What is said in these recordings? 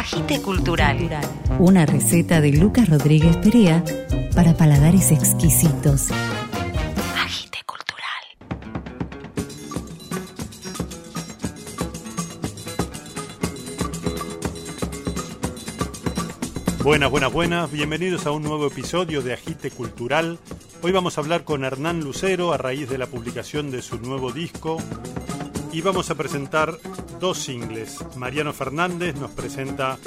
Agite Cultural. Una receta de Lucas Rodríguez Perea para paladares exquisitos. Agite Cultural. Buenas, buenas, buenas. Bienvenidos a un nuevo episodio de Agite Cultural. Hoy vamos a hablar con Hernán Lucero a raíz de la publicación de su nuevo disco y vamos a presentar dos singles. Mariano Fernández nos presenta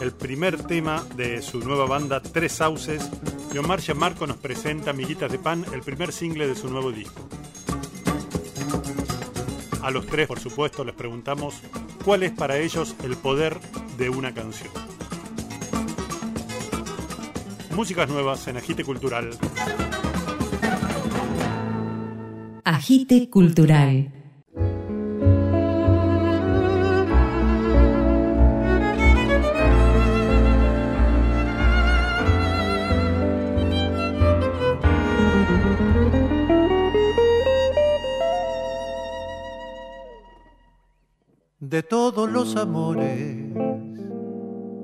el primer tema de su nueva banda Tres Sauces y Omar Marco nos presenta Amiguitas de Pan, el primer single de su nuevo disco. A los tres, por supuesto, les preguntamos cuál es para ellos el poder de una canción. Músicas nuevas en Agite Cultural. Agite Cultural. De todos los amores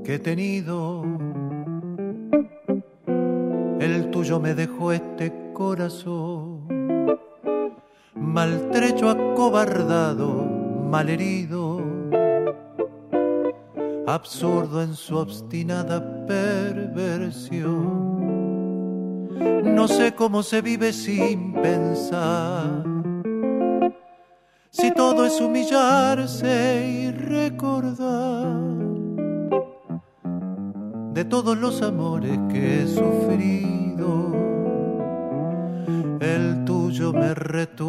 que he tenido. El tuyo me dejó este corazón, maltrecho, acobardado, malherido, absurdo en su obstinada perversión. No sé cómo se vive sin pensar si todo es humillarse y recordar de todos los amores que he sufrido, el tuyo me retuerce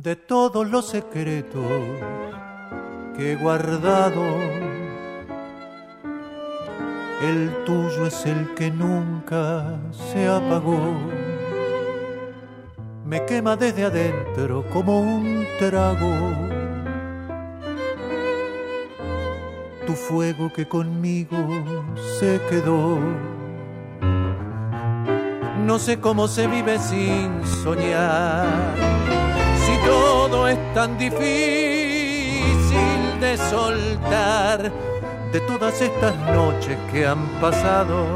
De todos los secretos que he guardado, el tuyo es el que nunca se apagó. Me quema desde adentro como un trago tu fuego que conmigo se quedó. No sé cómo se vive sin soñar, es tan difícil de soltar de todas estas noches que han pasado.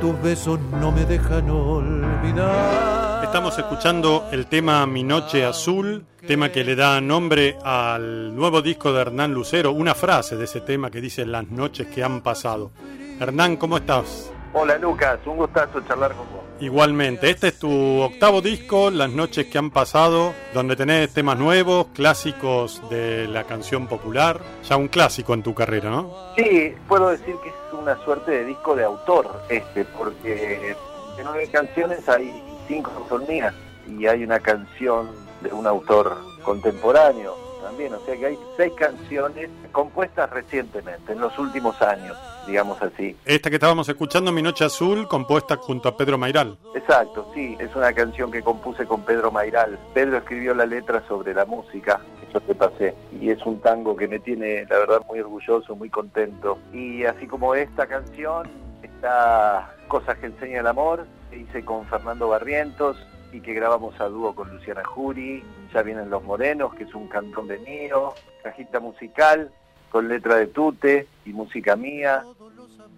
Tus besos no me dejan olvidar. Estamos escuchando el tema Mi Noche Azul, tema que le da nombre al nuevo disco de Hernán Lucero, una frase de ese tema que dice las noches que han pasado. Hernán, ¿cómo estás? Hola Lucas, un gustazo charlar con vos. Igualmente, este es tu octavo disco, Las noches que han pasado, donde tenés temas nuevos, clásicos de la canción popular, ya un clásico en tu carrera, ¿no? Sí, puedo decir que es una suerte de disco de autor este, porque de nueve canciones hay cinco son mías y hay una canción de un autor contemporáneo también, o sea que hay seis canciones compuestas recientemente, en los últimos años, digamos así. Esta que estábamos escuchando, Mi Noche Azul, compuesta junto a Pedro Mairal. Exacto, sí, es una canción que compuse con Pedro Mairal. Pedro escribió la letra sobre la música, que yo te pasé, y es un tango que me tiene, la verdad, muy orgulloso, muy contento. Y así como esta canción, está Cosas que enseña el amor, que hice con Fernando Barrientos, y que grabamos a dúo con Luciana Jury, Ya vienen los morenos, que es un cantón de mío, cajita musical con letra de Tute y música mía,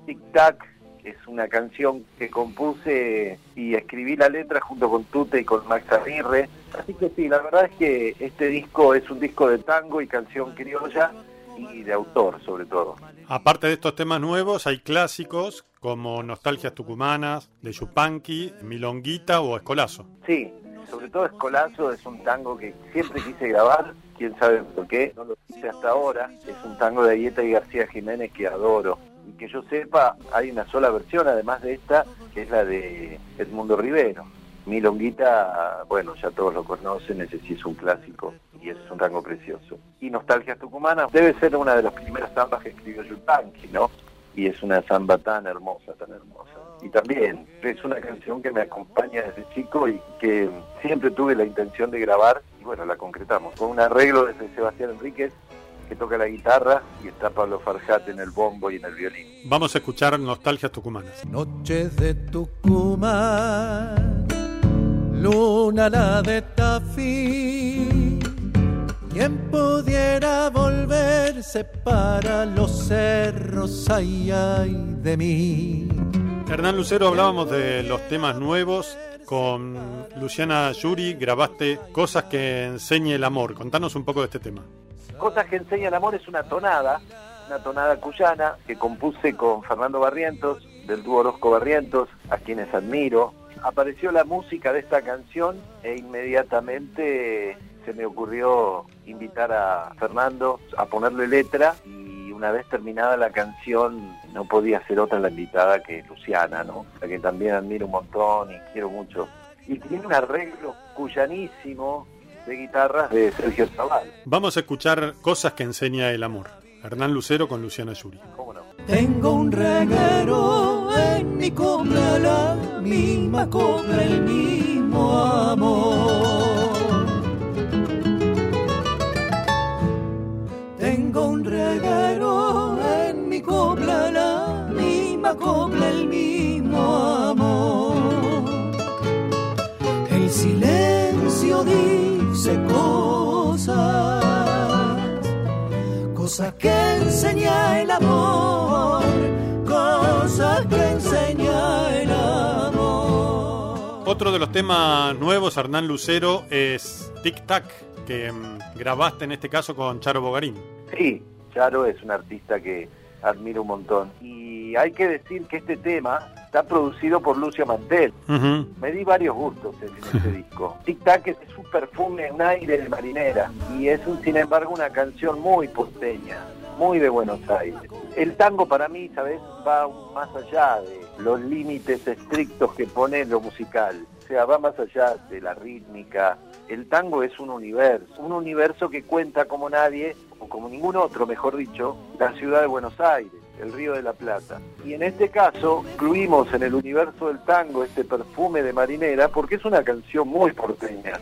Tic Tac, que es una canción que compuse y escribí la letra junto con Tute y con Max Aguirre. Así que sí, la verdad es que este disco es un disco de tango y canción criolla y de autor sobre todo. Aparte de estos temas nuevos, hay clásicos como Nostalgias Tucumanas, de Yupanqui, Milonguita o Escolazo. Sí, sobre todo Escolazo es un tango que siempre quise grabar, quién sabe por qué, no lo hice hasta ahora. Es un tango de Ayeta y García Jiménez que adoro. Y que yo sepa, hay una sola versión, además de esta, que es la de Edmundo Rivero. Milonguita, bueno, ya todos lo conocen, ese sí es un clásico y es un tango precioso. Y Nostalgias Tucumanas debe ser una de las primeras zambas que escribió Yupanqui, ¿no? Y es una zamba tan hermosa, tan hermosa. Y también es una canción que me acompaña desde chico y que siempre tuve la intención de grabar y bueno, la concretamos. Con un arreglo desde Sebastián Enríquez que toca la guitarra y está Pablo Farjat en el bombo y en el violín. Vamos a escuchar Nostalgias Tucumanas. Noches de Tucumán, luna la de Tafí. Quien pudiera volverse para los cerros, ay, ay de mí. Hernán Lucero, hablábamos de los temas nuevos. Con Luciana Yuri grabaste Cosas que enseñe el amor. Contanos un poco de este tema. Cosas que enseña el amor es una tonada, una tonada cuyana que compuse con Fernando Barrientos, del dúo Orozco Barrientos, a quienes admiro. Apareció la música de esta canción e inmediatamente se me ocurrió invitar a Fernando a ponerle letra y una vez terminada la canción no podía ser otra la invitada que Luciana, ¿no? La que también admiro un montón y quiero mucho. Y tiene un arreglo cuyanísimo de guitarras de Sergio Zaval. Vamos a escuchar Cosas que enseña el amor. Hernán Lucero con Luciana Yuri. ¿Cómo no? Tengo un reguero en mi copla, la misma copla, el mismo amor. Tengo un reguero en mi copla, la misma copla, el mismo amor. El silencio dice cosas, cosas que enseña el amor, que enseña el amor. Otro de los temas nuevos, Hernán Lucero, es Tic Tac, que mm, grabaste en este caso con Charo Bogarín. Sí, Charo es un artista que admiro un montón. Y hay que decir que este tema está producido por Lucia Mantel. Me di varios gustos en este disco. Tic Tac es un perfume, un aire de marinera. Y es, un, sin embargo, una canción muy porteña, muy de Buenos Aires. El tango para mí, ¿sabes? Va más allá de los límites estrictos que pone lo musical. O sea, va más allá de la rítmica. El tango es un universo, un universo que cuenta como nadie, o como ningún otro, mejor dicho, la ciudad de Buenos Aires, el Río de la Plata. Y en este caso, incluimos en el universo del tango este perfume de marinera porque es una canción muy porteña.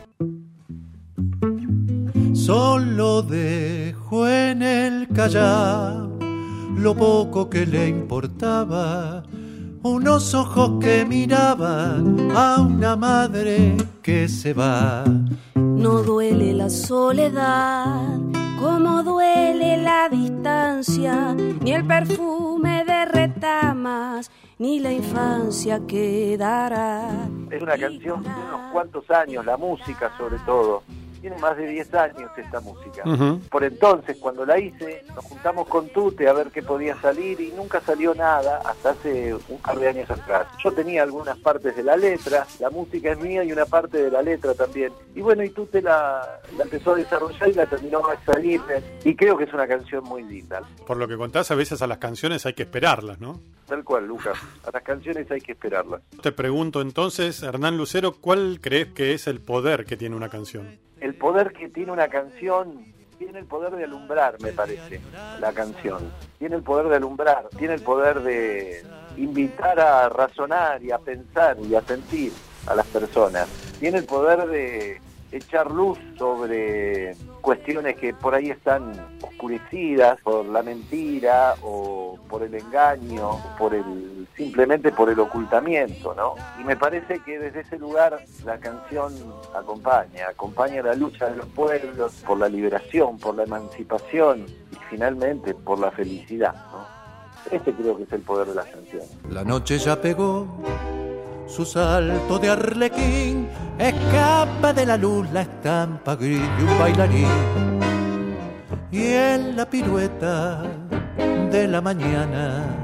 Solo dejó en el callar lo poco que le importaba, unos ojos que miraban a una madre que se va. No duele la soledad, como duele la distancia, ni el perfume de retamas, ni la infancia quedará. Es una canción de unos cuantos años, la música sobre todo. Tiene más de 10 años esta música. Por entonces, cuando la hice, nos juntamos con Tute a ver qué podía salir y nunca salió nada hasta hace un par de años atrás. Yo tenía algunas partes de la letra, la música es mía y una parte de la letra también. Y bueno, y Tute la, la empezó a desarrollar y la terminó a salir. Y creo que es una canción muy linda. Por lo que contás, a veces a las canciones hay que esperarlas, ¿no? Tal cual, Lucas. A las canciones hay que esperarlas. Te pregunto entonces, Hernán Lucero, ¿cuál crees que es el poder que tiene una canción? El poder que tiene una canción, tiene el poder de alumbrar, me parece, la canción. Tiene el poder de alumbrar, tiene el poder de invitar a razonar y a pensar y a sentir a las personas. Tiene el poder de echar luz sobre cuestiones que por ahí están oscurecidas por la mentira o por el engaño, por el simplemente por el ocultamiento, ¿no? Y me parece que desde ese lugar la canción acompaña, acompaña la lucha de los pueblos por la liberación, por la emancipación y finalmente por la felicidad, ¿no? Este creo que es el poder de las canciones. La noche ya pegó su salto de arlequín, escapa de la luz la estampa gris de un bailarín. y en la pirueta de la mañana.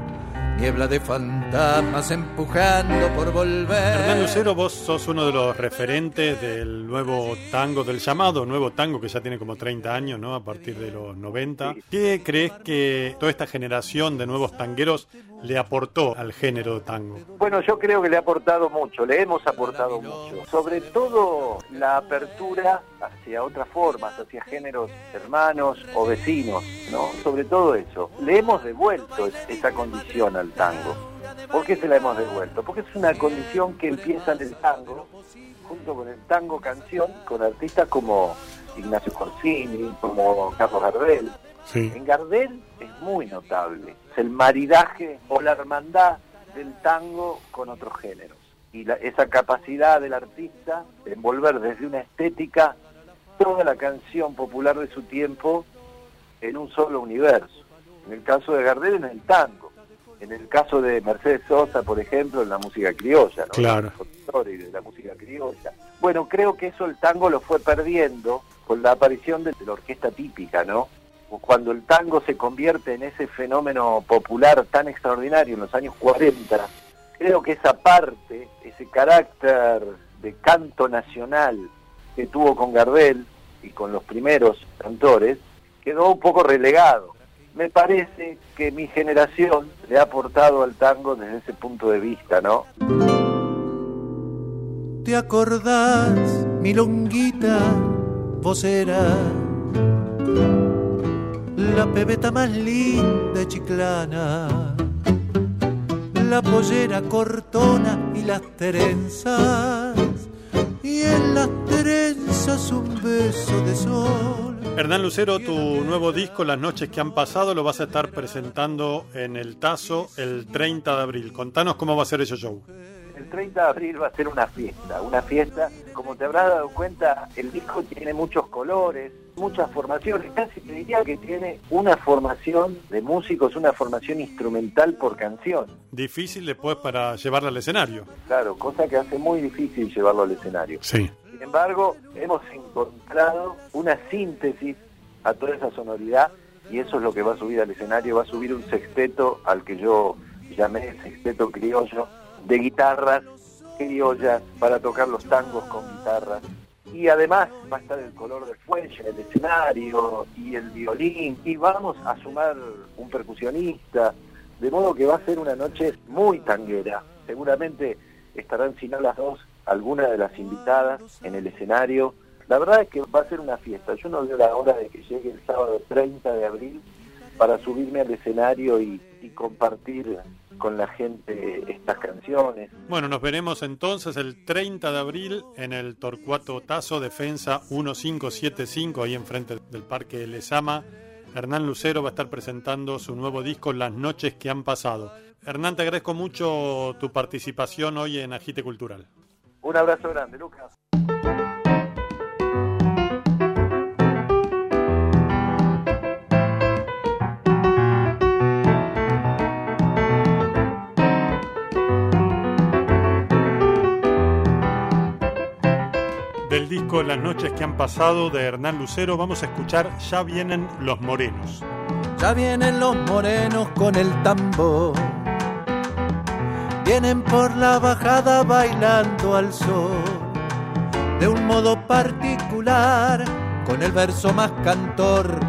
Niebla de fantasmas empujando por volver. Hernán Lucero, vos sos uno de los referentes del nuevo tango, del llamado nuevo tango que ya tiene como 30 años, ¿no? A partir de los 90. ¿Qué crees que toda esta generación de nuevos tangueros le aportó al género tango? Bueno, yo creo que le ha aportado mucho, le hemos aportado mucho. Sobre todo la apertura hacia otras formas, hacia géneros hermanos o vecinos, ¿no? Sobre todo eso. Le hemos devuelto esa condición al tango. ¿Por qué se la hemos devuelto? Porque es una condición que empieza en el tango, junto con el tango canción, con artistas como Ignacio Corsini, como Carlos Gardel. En Gardel es muy notable, es el maridaje o la hermandad del tango con otros géneros. Y esa capacidad del artista de envolver desde una estética toda la canción popular de su tiempo en un solo universo. En el caso de Gardel en el tango, en el caso de Mercedes Sosa, por ejemplo, en la música criolla, ¿no? Claro. de la música criolla. Bueno, creo que eso el tango lo fue perdiendo con la aparición de la orquesta típica, ¿no? Cuando el tango se convierte en ese fenómeno popular tan extraordinario en los años 40, creo que esa parte, ese carácter de canto nacional que tuvo con Gardel y con los primeros cantores, quedó un poco relegado. Me parece que mi generación le ha aportado al tango desde ese punto de vista, ¿no? ¿Te acordás, mi longuita vocera? La pebeta más linda chiclana, la pollera cortona y las trenzas, y en las trenzas un beso de sol Hernán Lucero, tu nuevo disco, Las noches que han pasado, lo vas a estar presentando en el Tazo el 30 de abril. Contanos cómo va a ser ese show. El 30 de abril va a ser una fiesta, una fiesta, como te habrás dado cuenta, el disco tiene muchos colores, muchas formaciones, casi te diría que tiene una formación de músicos, una formación instrumental por canción. Difícil después para llevarla al escenario. Claro, cosa que hace muy difícil llevarlo al escenario. Sí. Embargo, hemos encontrado una síntesis a toda esa sonoridad y eso es lo que va a subir al escenario, va a subir un sexteto al que yo llamé sexteto criollo, de guitarras criollas para tocar los tangos con guitarras. Y además va a estar el color del fuelle el escenario y el violín y vamos a sumar un percusionista, de modo que va a ser una noche muy tanguera. Seguramente estarán, si no las dos, alguna de las invitadas en el escenario. La verdad es que va a ser una fiesta. Yo no veo la hora de que llegue el sábado 30 de abril para subirme al escenario y, compartir con la gente estas canciones. Bueno, nos veremos entonces el 30 de abril en el Torcuato Tazo Defensa 1575, ahí enfrente del Parque Lesama. Hernán Lucero va a estar presentando su nuevo disco Las noches que han pasado. Hernán, te agradezco mucho tu participación hoy en Agite Cultural. Un abrazo grande, Lucas. Del disco Las noches que han pasado de Hernán Lucero vamos a escuchar Ya vienen los morenos. Ya vienen los morenos con el tambor vienen por la bajada bailando al sol, de un modo particular, con el verso más cantor,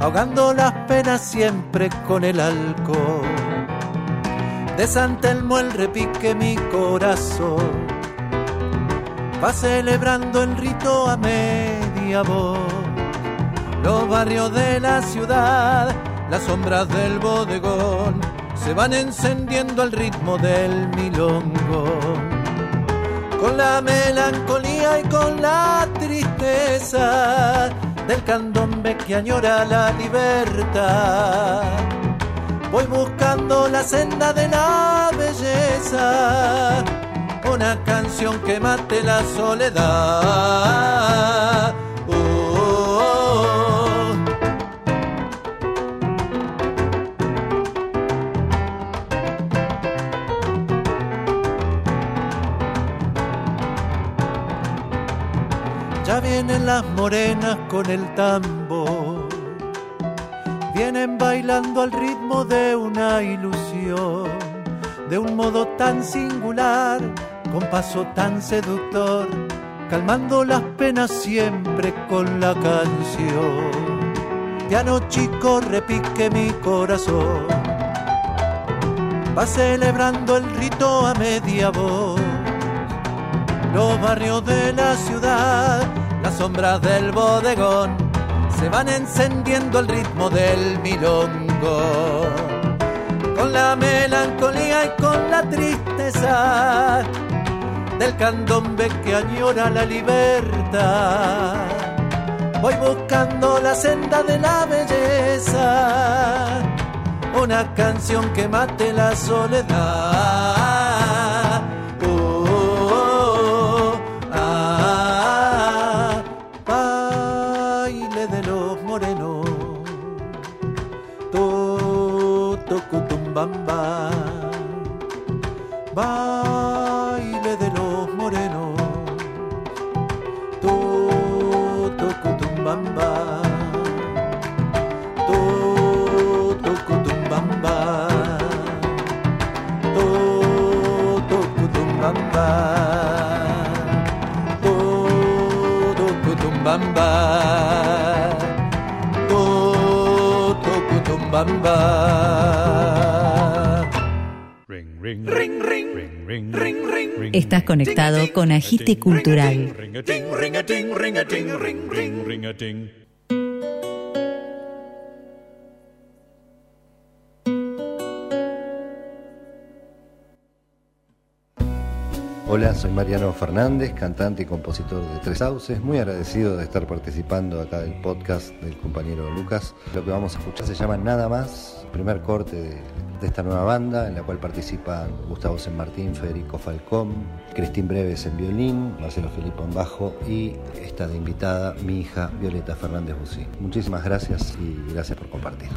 ahogando las penas siempre con el alcohol. De San Telmo el repique mi corazón, va celebrando el rito a media voz. Los barrios de la ciudad, las sombras del bodegón, se van encendiendo al ritmo del milongo. Con la melancolía y con la tristeza del candombe que añora la libertad. Voy buscando la senda de la belleza, una canción que mate la soledad. Vienen las morenas con el tambor. vienen bailando al ritmo de una ilusión, de un modo tan singular, con paso tan seductor, calmando las penas siempre con la canción. Piano chico repique mi corazón, va celebrando el rito a media voz. Los barrios de la ciudad, las sombras del bodegón, se van encendiendo al ritmo del milongo. Con la melancolía y con la tristeza del candombe que añora la libertad. Voy buscando la senda de la belleza, una canción que mate la soledad. Estás conectado con Agite Cultural. Hola, soy Mariano Fernández, cantante y compositor de Tres Sauces. Muy agradecido de estar participando acá del podcast del compañero Lucas. Lo que vamos a escuchar se llama Nada más, primer corte de, de esta nueva banda en la cual participan Gustavo San Martín, Federico Falcón, Cristín Breves en violín, Marcelo Filipo en bajo y está de invitada mi hija Violeta Fernández Busí. Muchísimas gracias y gracias por compartir.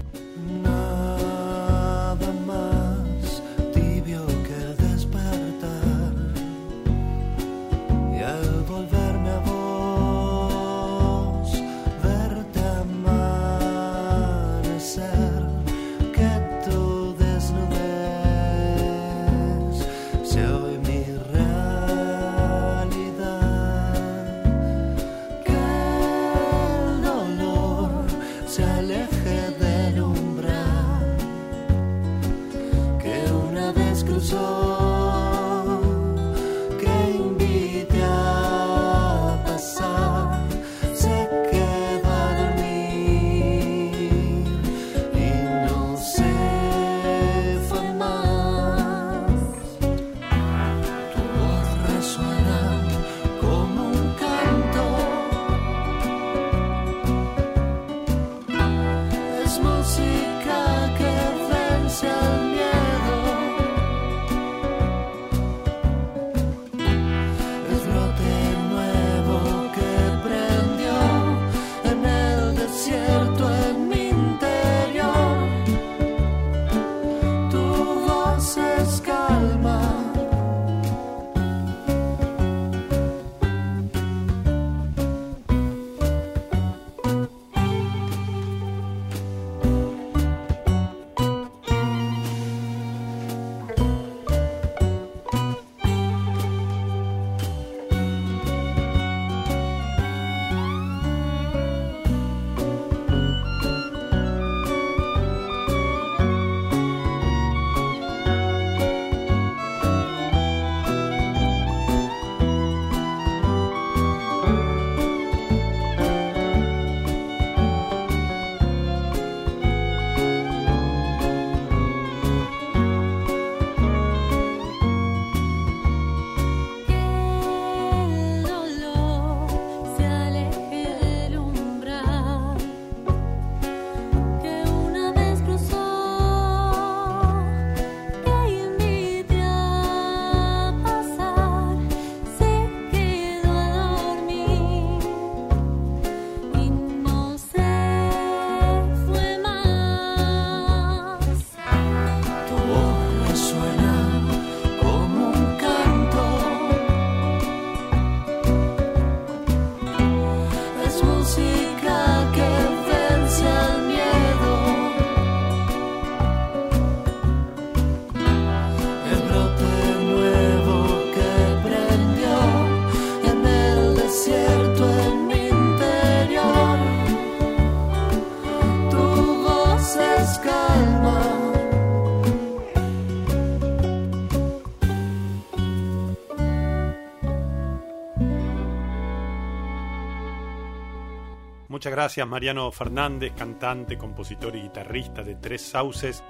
Muchas gracias Mariano Fernández, cantante, compositor y guitarrista de Tres Sauces.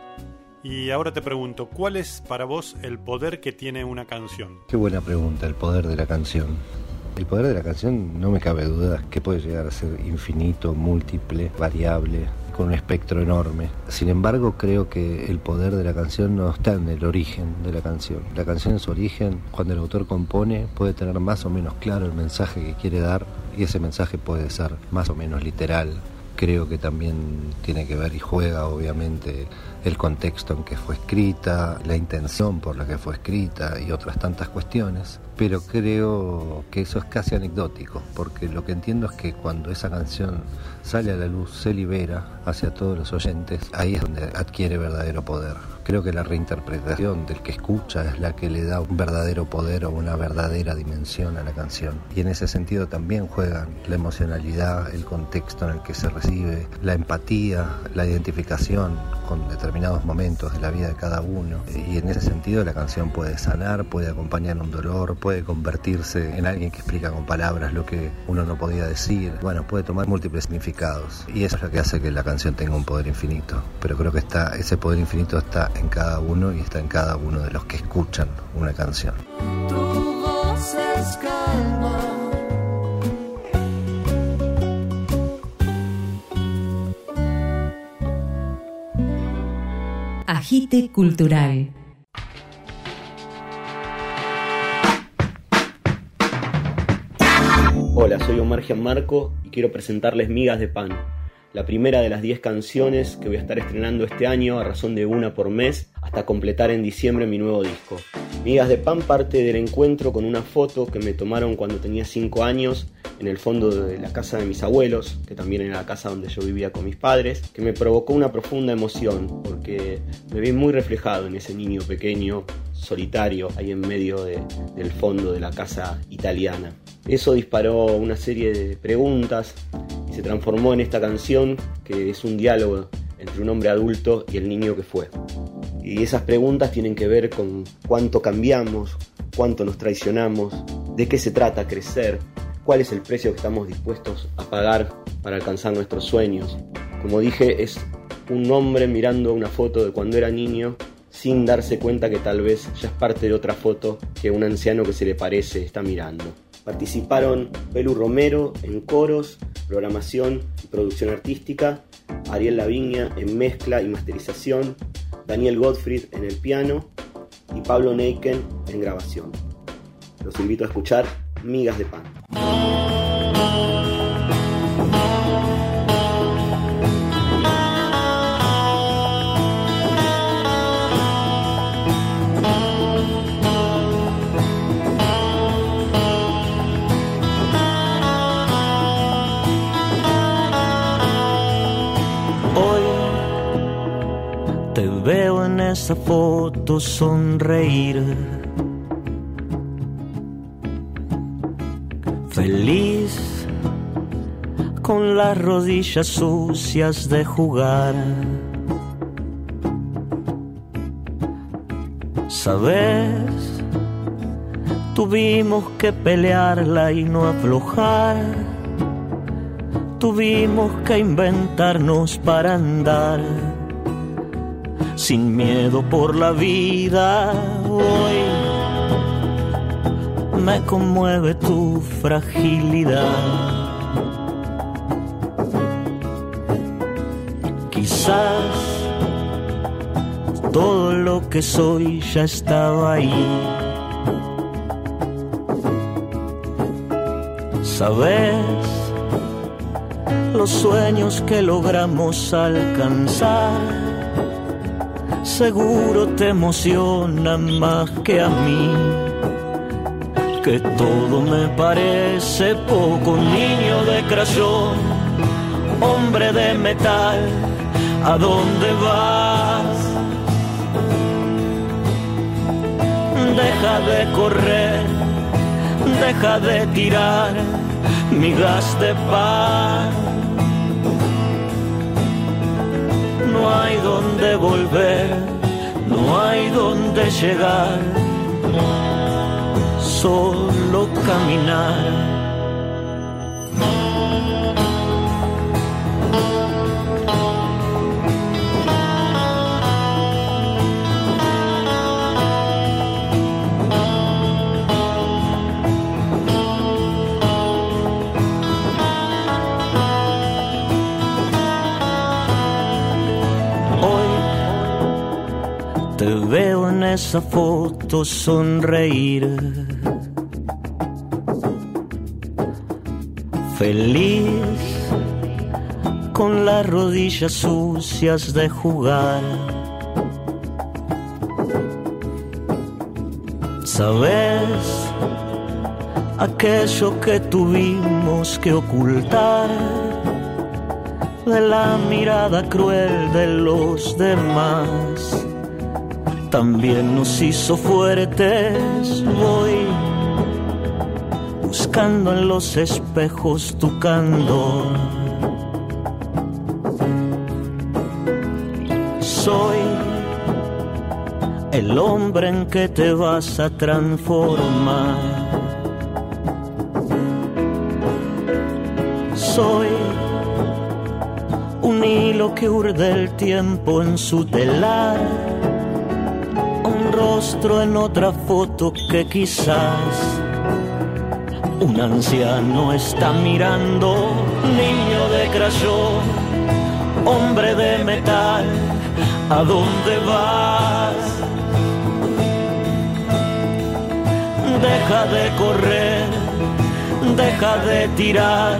Y ahora te pregunto, ¿cuál es para vos el poder que tiene una canción? Qué buena pregunta, el poder de la canción. El poder de la canción no me cabe duda que puede llegar a ser infinito, múltiple, variable, con un espectro enorme. Sin embargo, creo que el poder de la canción no está en el origen de la canción. La canción en su origen, cuando el autor compone, puede tener más o menos claro el mensaje que quiere dar y ese mensaje puede ser más o menos literal. Creo que también tiene que ver y juega obviamente el contexto en que fue escrita, la intención por la que fue escrita y otras tantas cuestiones, pero creo que eso es casi anecdótico, porque lo que entiendo es que cuando esa canción sale a la luz, se libera hacia todos los oyentes, ahí es donde adquiere verdadero poder. Creo que la reinterpretación del que escucha es la que le da un verdadero poder o una verdadera dimensión a la canción. Y en ese sentido también juegan la emocionalidad, el contexto en el que se recibe, la empatía, la identificación con determinados momentos de la vida de cada uno. Y en ese sentido la canción puede sanar, puede acompañar un dolor, puede convertirse en alguien que explica con palabras lo que uno no podía decir. Bueno, puede tomar múltiples significados. Y eso es lo que hace que la canción tenga un poder infinito. Pero creo que está, ese poder infinito está en cada uno y está en cada uno de los que escuchan una canción. Tu voz es calma. Agite Cultural. Hola, soy Omar Gianmarco y quiero presentarles Migas de Pan, la primera de las 10 canciones que voy a estar estrenando este año a razón de una por mes hasta completar en diciembre mi nuevo disco. Migas de Pan parte del encuentro con una foto que me tomaron cuando tenía 5 años en el fondo de la casa de mis abuelos, que también era la casa donde yo vivía con mis padres, que me provocó una profunda emoción porque me vi muy reflejado en ese niño pequeño, solitario, ahí en medio de- del fondo de la casa italiana. Eso disparó una serie de preguntas se transformó en esta canción que es un diálogo entre un hombre adulto y el niño que fue. Y esas preguntas tienen que ver con cuánto cambiamos, cuánto nos traicionamos, de qué se trata crecer, cuál es el precio que estamos dispuestos a pagar para alcanzar nuestros sueños. Como dije, es un hombre mirando una foto de cuando era niño sin darse cuenta que tal vez ya es parte de otra foto que un anciano que se le parece está mirando. Participaron Pelu Romero en coros, programación y producción artística, Ariel Laviña en mezcla y masterización, Daniel Gottfried en el piano y Pablo Neiken en grabación. Los invito a escuchar Migas de Pan. Esa foto sonreír. Feliz con las rodillas sucias de jugar. Sabes, tuvimos que pelearla y no aflojar. Tuvimos que inventarnos para andar sin miedo por la vida. Hoy me conmueve tu fragilidad. Quizás todo lo que soy ya estaba ahí. Sabes los sueños que logramos alcanzar. Seguro te emocionan más que a mí. Que todo me parece poco, niño de crayón, hombre de metal, ¿a dónde vas? Deja de correr, deja de tirar migas de pan. No hay donde volver, no hay donde llegar, solo caminar. Esa foto sonreír. Feliz con las rodillas sucias de jugar. ¿Sabes? Aquello que tuvimos que ocultar de la mirada cruel de los demás también nos hizo fuertes. Voy buscando en los espejos tu candor. Soy el hombre en que te vas a transformar. Soy un hilo que urde el tiempo en su telar, rostro en otra foto que quizás un anciano está mirando, niño de crayón, hombre de metal, ¿a dónde vas? Deja de correr, deja de tirar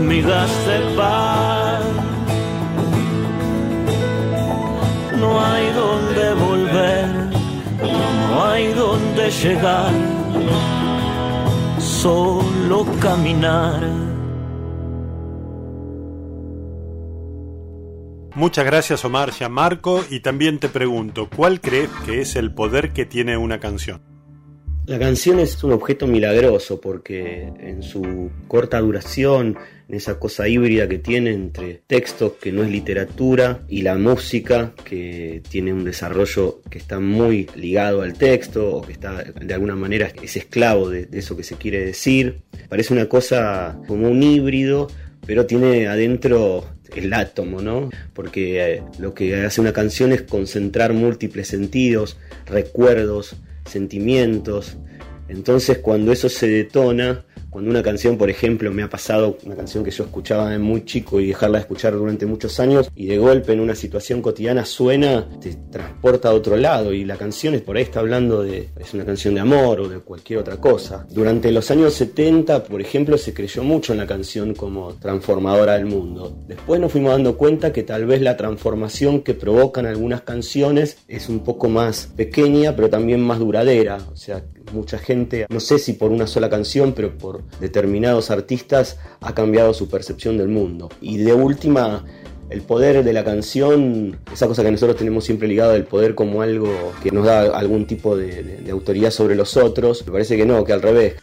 migas de pan. No hay donde volver, no hay donde llegar, solo caminar. Muchas gracias Omar Marco y también te pregunto, ¿cuál crees que es el poder que tiene una canción? La canción es un objeto milagroso porque en su corta duración, en esa cosa híbrida que tiene entre textos que no es literatura y la música que tiene un desarrollo que está muy ligado al texto o que está de alguna manera es esclavo de, eso que se quiere decir. Parece una cosa como un híbrido, pero tiene adentro el átomo, ¿no? Porque eh, lo que hace una canción es concentrar múltiples sentidos, recuerdos, sentimientos. Entonces cuando eso se detona, cuando una canción, por ejemplo, me ha pasado, una canción que yo escuchaba de muy chico y dejarla de escuchar durante muchos años, y de golpe en una situación cotidiana suena, te transporta a otro lado, y la canción es por ahí está hablando de, es una canción de amor o de cualquier otra cosa. Durante los años 70, por ejemplo, se creyó mucho en la canción como transformadora del mundo. Después nos fuimos dando cuenta que tal vez la transformación que provocan algunas canciones es un poco más pequeña, pero también más duradera. O sea, mucha gente, no sé si por una sola canción, pero por determinados artistas ha cambiado su percepción del mundo. Y de última, el poder de la canción, esa cosa que nosotros tenemos siempre ligado del poder como algo que nos da algún tipo de, de autoridad sobre los otros, me parece que no, que al revés.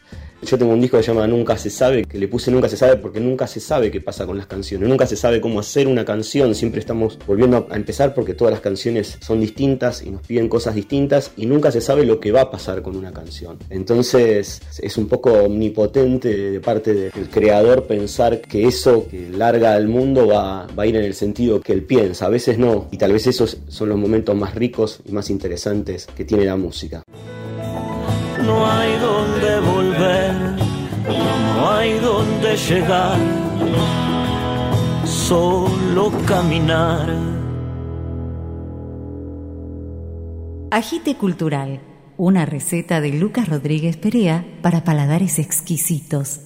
Yo tengo un disco que se llama Nunca se sabe, que le puse Nunca se sabe porque nunca se sabe qué pasa con las canciones, nunca se sabe cómo hacer una canción, siempre estamos volviendo a empezar porque todas las canciones son distintas y nos piden cosas distintas y nunca se sabe lo que va a pasar con una canción. Entonces es un poco omnipotente de parte del creador pensar que eso que larga al mundo va, va a ir en el sentido que él piensa, a veces no, y tal vez esos son los momentos más ricos y más interesantes que tiene la música. No hay volver, hay donde llegar, solo caminar. Agite Cultural, una receta de Lucas Rodríguez Perea para paladares exquisitos.